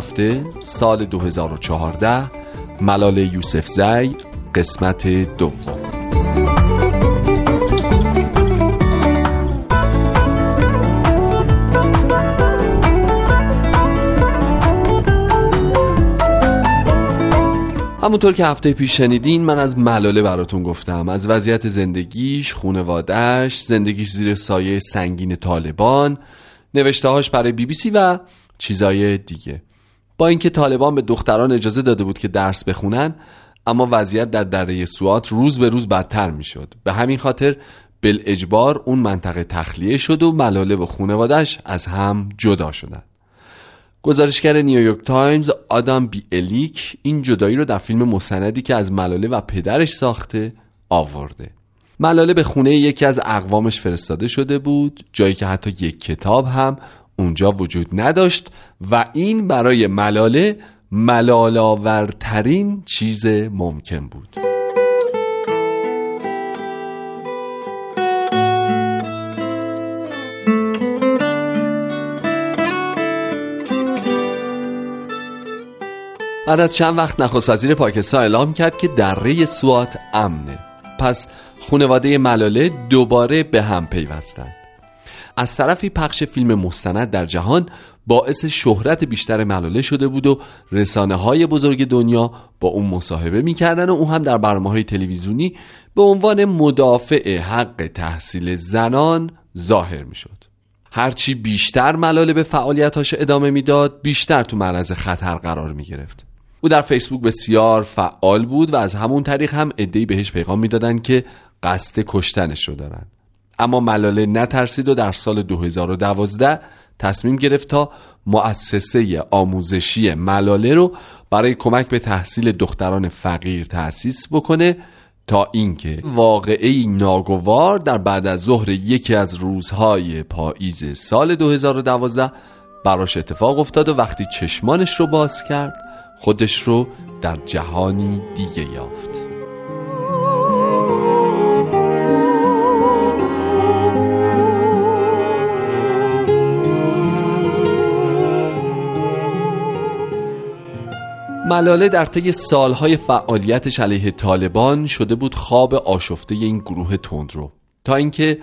هفته سال 2014 ملال یوسف زی قسمت دوم. همونطور که هفته پیش شنیدین من از ملاله براتون گفتم. از وضعیت زندگیش، خونوادهش، زندگیش زیر سایه سنگین طالبان نوشتههاش برای بی بی سی و چیزای دیگه. با اینکه طالبان به دختران اجازه داده بود که درس بخونن اما وضعیت در دره سوات روز به روز بدتر می‌شد. به همین خاطر بالاجبار اون منطقه تخلیه شد و ملاله و خونوادش از هم جدا شدن. گزارشگر نیویورک تایمز آدام بی الیک این جدایی رو در فیلم مستندی که از ملاله و پدرش ساخته آورده. ملاله به خونه یکی از اقوامش فرستاده شده بود جایی که حتی یک کتاب هم اونجا وجود نداشت و این برای ملاله ملالاورترین چیز ممکن بود. بعد از چند وقت نخست وزیر پاکستان اعلام کرد که دره سوات امنه. پس خانواده ملاله دوباره به هم پیوستند از طرفی پخش فیلم مستند در جهان باعث شهرت بیشتر ملاله شده بود و رسانه های بزرگ دنیا با اون مصاحبه می‌کردن و او هم در برنامه های تلویزیونی به عنوان مدافع حق تحصیل زنان ظاهر می‌شد. هرچی بیشتر ملاله به فعالیتاش ادامه می‌داد بیشتر تو معرض خطر قرار می گرفت او در فیسبوک بسیار فعال بود و از همون طریق هم ادهی بهش پیغام می‌دادند که قصد کشتنش رو دارن. اما ملاله نترسید و در سال 2012 تصمیم گرفت تا مؤسسه آموزشی ملاله رو برای کمک به تحصیل دختران فقیر تأسیس بکنه تا اینکه واقعی ناگوار در بعد از ظهر یکی از روزهای پاییز سال 2012 براش اتفاق افتاد و وقتی چشمانش رو باز کرد خودش رو در جهانی دیگه یافت. ملاله در طی سالهای فعالیتش علیه طالبان شده بود خواب آشفته این گروه تندرو تا اینکه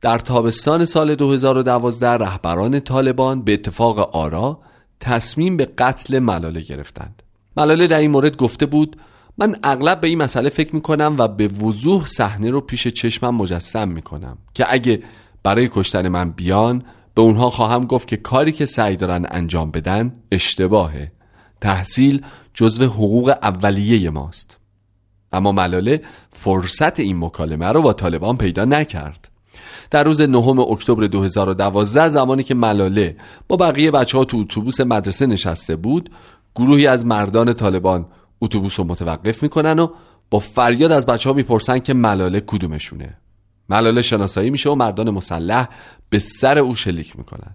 در تابستان سال 2012 رهبران طالبان به اتفاق آرا تصمیم به قتل ملاله گرفتند. ملاله در این مورد گفته بود من اغلب به این مسئله فکر می کنم و به وضوح صحنه رو پیش چشمم مجسم می کنم که اگه برای کشتن من بیان به اونها خواهم گفت که کاری که سعی دارن انجام بدن اشتباهه. تحصیل جزو حقوق اولیه ماست. اما ملاله فرصت این مکالمه رو با طالبان پیدا نکرد. در روز نهم اکتبر 2012 زمانی که ملاله با بقیه بچه ها تو اتوبوس مدرسه نشسته بود گروهی از مردان طالبان اتوبوس رو متوقف می‌کنن و با فریاد از بچه ها می‌پرسن که ملاله کدومشونه. ملاله شناسایی میشه و مردان مسلح به سر او شلیک می‌کنن.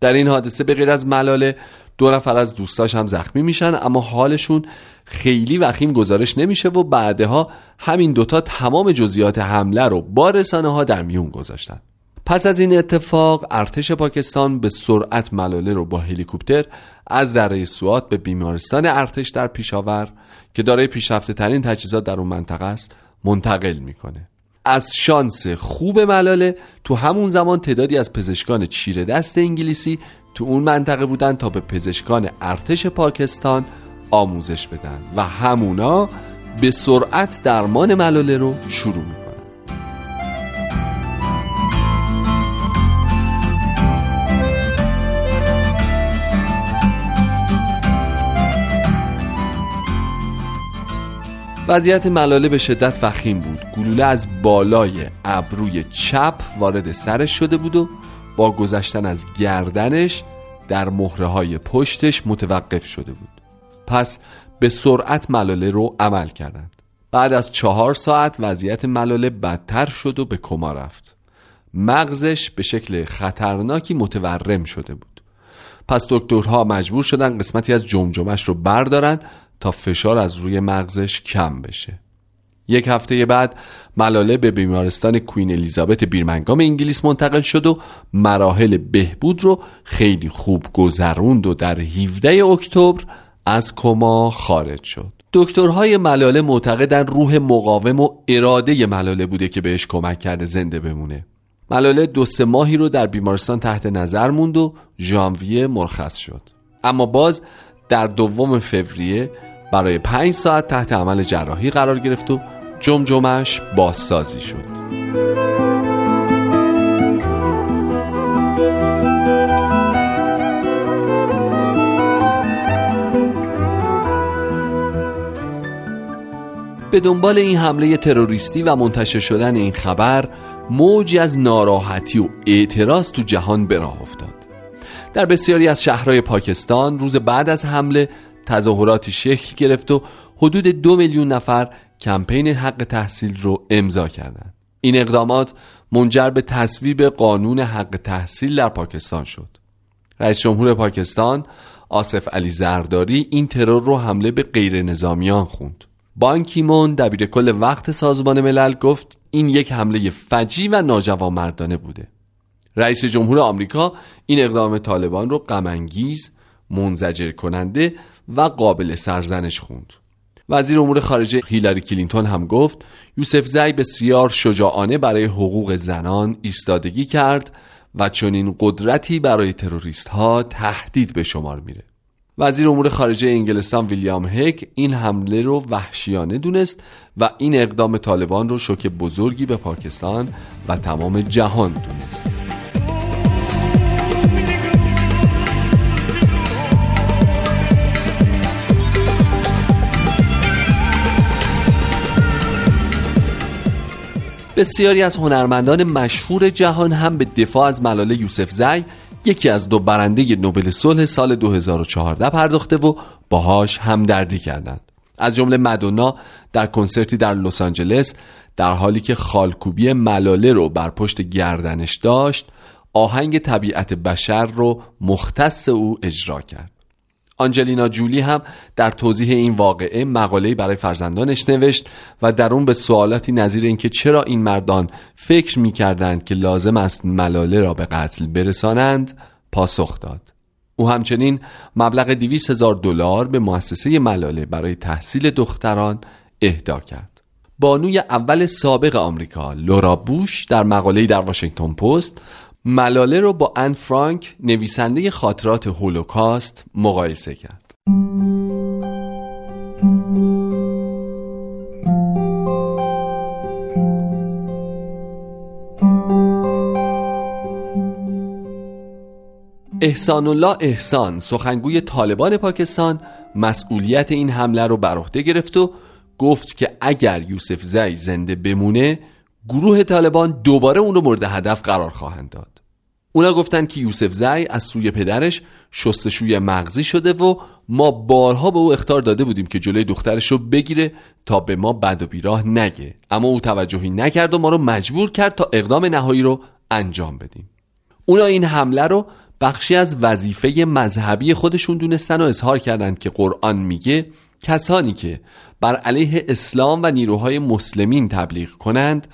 در این حادثه به غیر از ملاله دو نفر از دوستاش هم زخمی میشن اما حالشون خیلی وخیم گزارش نمیشه و بعدها همین دوتا تمام جزئیات حمله رو با رسانه ها در میون گذاشتن. پس از این اتفاق ارتش پاکستان به سرعت ملاله رو با هلیکوپتر از دره سوات به بیمارستان ارتش در پیشاور که دارای پیشرفته ترین تجهیزات در اون منطقه است منتقل می‌کنه. از شانس خوب ملاله. تو همون زمان تعدادی از پزشکان چیره دست انگلیسی تو اون منطقه بودن تا به پزشکان ارتش پاکستان آموزش بدن. و همونا به سرعت درمان ملاله رو شروع می‌کنن. وضعیت ملاله به شدت وخیم بود. گلوله از بالای ابروی چپ وارد سرش شده بود و با گذشتن از گردنش در مهره های پشتش متوقف شده بود. پس به سرعت ملاله رو عمل کردند. بعد از چهار ساعت وضعیت ملاله بدتر شد و به کما رفت. مغزش به شکل خطرناکی متورم شده بود. پس دکترها مجبور شدن قسمتی از جمجمش رو بردارن تا فشار از روی مغزش کم بشه. یک هفته بعد ملاله به بیمارستان کوین الیزابت بیرمنگام انگلیس منتقل شد و مراحل بهبود رو خیلی خوب گذروند و در 17 اکتبر از کما خارج شد. دکترهای ملاله معتقدن روح مقاوم و اراده ملاله بوده که بهش کمک کرده زنده بمونه. ملاله دو سه ماهی رو در بیمارستان تحت نظر موند و ژانویه مرخص شد. اما باز در دوم فوریه برای پنج ساعت تحت عمل جراحی قرار گرفت و جمجمش بازسازی شد. به دنبال این حمله تروریستی و منتشر شدن این خبر موجی از ناراحتی و اعتراض تو جهان به راه افتاد. در بسیاری از شهرهای پاکستان روز بعد از حمله تظاهراتی شکل گرفت و حدود دو میلیون نفر کمپین حق تحصیل رو امضا کردند. این اقدامات منجر به تصویب قانون حق تحصیل در پاکستان شد. رئیس جمهور پاکستان آصف علی زرداری این ترور رو حمله به غیر نظامیان خوند. بانکیمون دبیر کل وقت سازمان ملل گفت این یک حمله فجی و ناجوانمردانه بوده. رئیس جمهور آمریکا این اقدام طالبان رو غمانگیز، منزجر کننده و قابل سرزنش خوند. وزیر امور خارجه هیلاری کلینتون هم گفت یوسف زی بسیار شجاعانه برای حقوق زنان ایستادگی کرد و چنین قدرتی برای تروریست ها تهدید به شمار میره. وزیر امور خارجه انگلستان ویلیام هک این حمله رو وحشیانه دونست و این اقدام طالبان رو شوک بزرگی به پاکستان و تمام جهان دونست. بسیاری از هنرمندان مشهور جهان هم به دفاع از ملاله یوسف زی یکی از دو برنده نوبل صلح سال 2014 پرداخته و باهاش همدردی کردند. از جمله مدونا در کنسرتی در لس آنجلس در حالی که خالکوبی ملاله رو بر پشت گردنش داشت آهنگ طبیعت بشر رو مختص او اجرا کرد. آنجلینا جولی هم در توضیح این واقعه مقاله‌ای برای فرزندانش نوشت و در اون به سوالاتی نظیر اینکه چرا این مردان فکر می‌کردند که لازم است ملاله را به قتل برسانند پاسخ داد. او همچنین مبلغ 200 هزار دلار به مؤسسه ملاله برای تحصیل دختران اهدا کرد. بانوی اول سابق آمریکا لورا بوش در مقاله‌ای در واشنگتن پست ملاله رو با ان فرانک نویسنده خاطرات هولوکاست مقایسه کرد. احسان الله احسان سخنگوی طالبان پاکستان مسئولیت این حمله رو بر عهده گرفت و گفت که اگر یوسف زی زنده بمونه گروه طالبان دوباره اون رو مورد هدف قرار خواهند داد. اونا گفتن که یوسف زی از سوی پدرش شستشوی مغزی شده و ما بارها به او اختار داده بودیم که جلوی دخترش رو بگیره تا به ما بد و بیراه نگه. اما او توجهی نکرد و ما رو مجبور کرد تا اقدام نهایی رو انجام بدیم. اونا این حمله رو بخشی از وظیفه مذهبی خودشون دونستن و اظهار کردند که قرآن میگه کسانی که بر علیه اسلام و نیروهای مسلمین تبلیغ کنند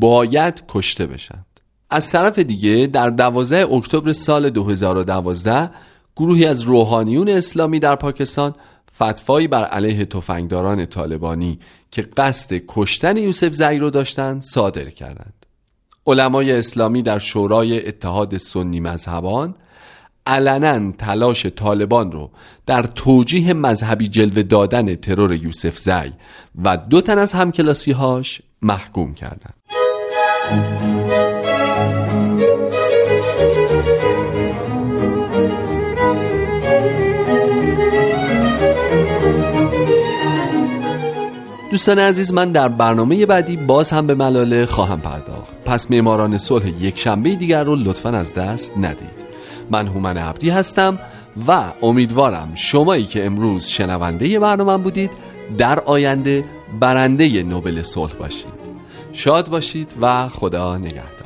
باید کشته بشن از طرف دیگه در 12 اکتبر سال 2012 گروهی از روحانیون اسلامی در پاکستان فتوایی بر علیه تفنگداران طالبانی که قصد کشتن یوسف زعی رو داشتند صادر کردند. علمای اسلامی در شورای اتحاد سنی مذهبان علنا تلاش طالبان رو در توجیه مذهبی جلوه دادن ترور یوسف زی و دو تن از همکلاسی هاش محکوم کردند. دوستان عزیز من در برنامه بعدی باز هم به ملاله خواهم پرداخت. پس معماران صلح یک شنبه دیگر رو لطفا از دست ندید. من هومن عبدی هستم و امیدوارم شمایی که امروز شنونده برنامه بودید در آینده برنده نوبل صلح باشید. شاد باشید و خدا نگهدار.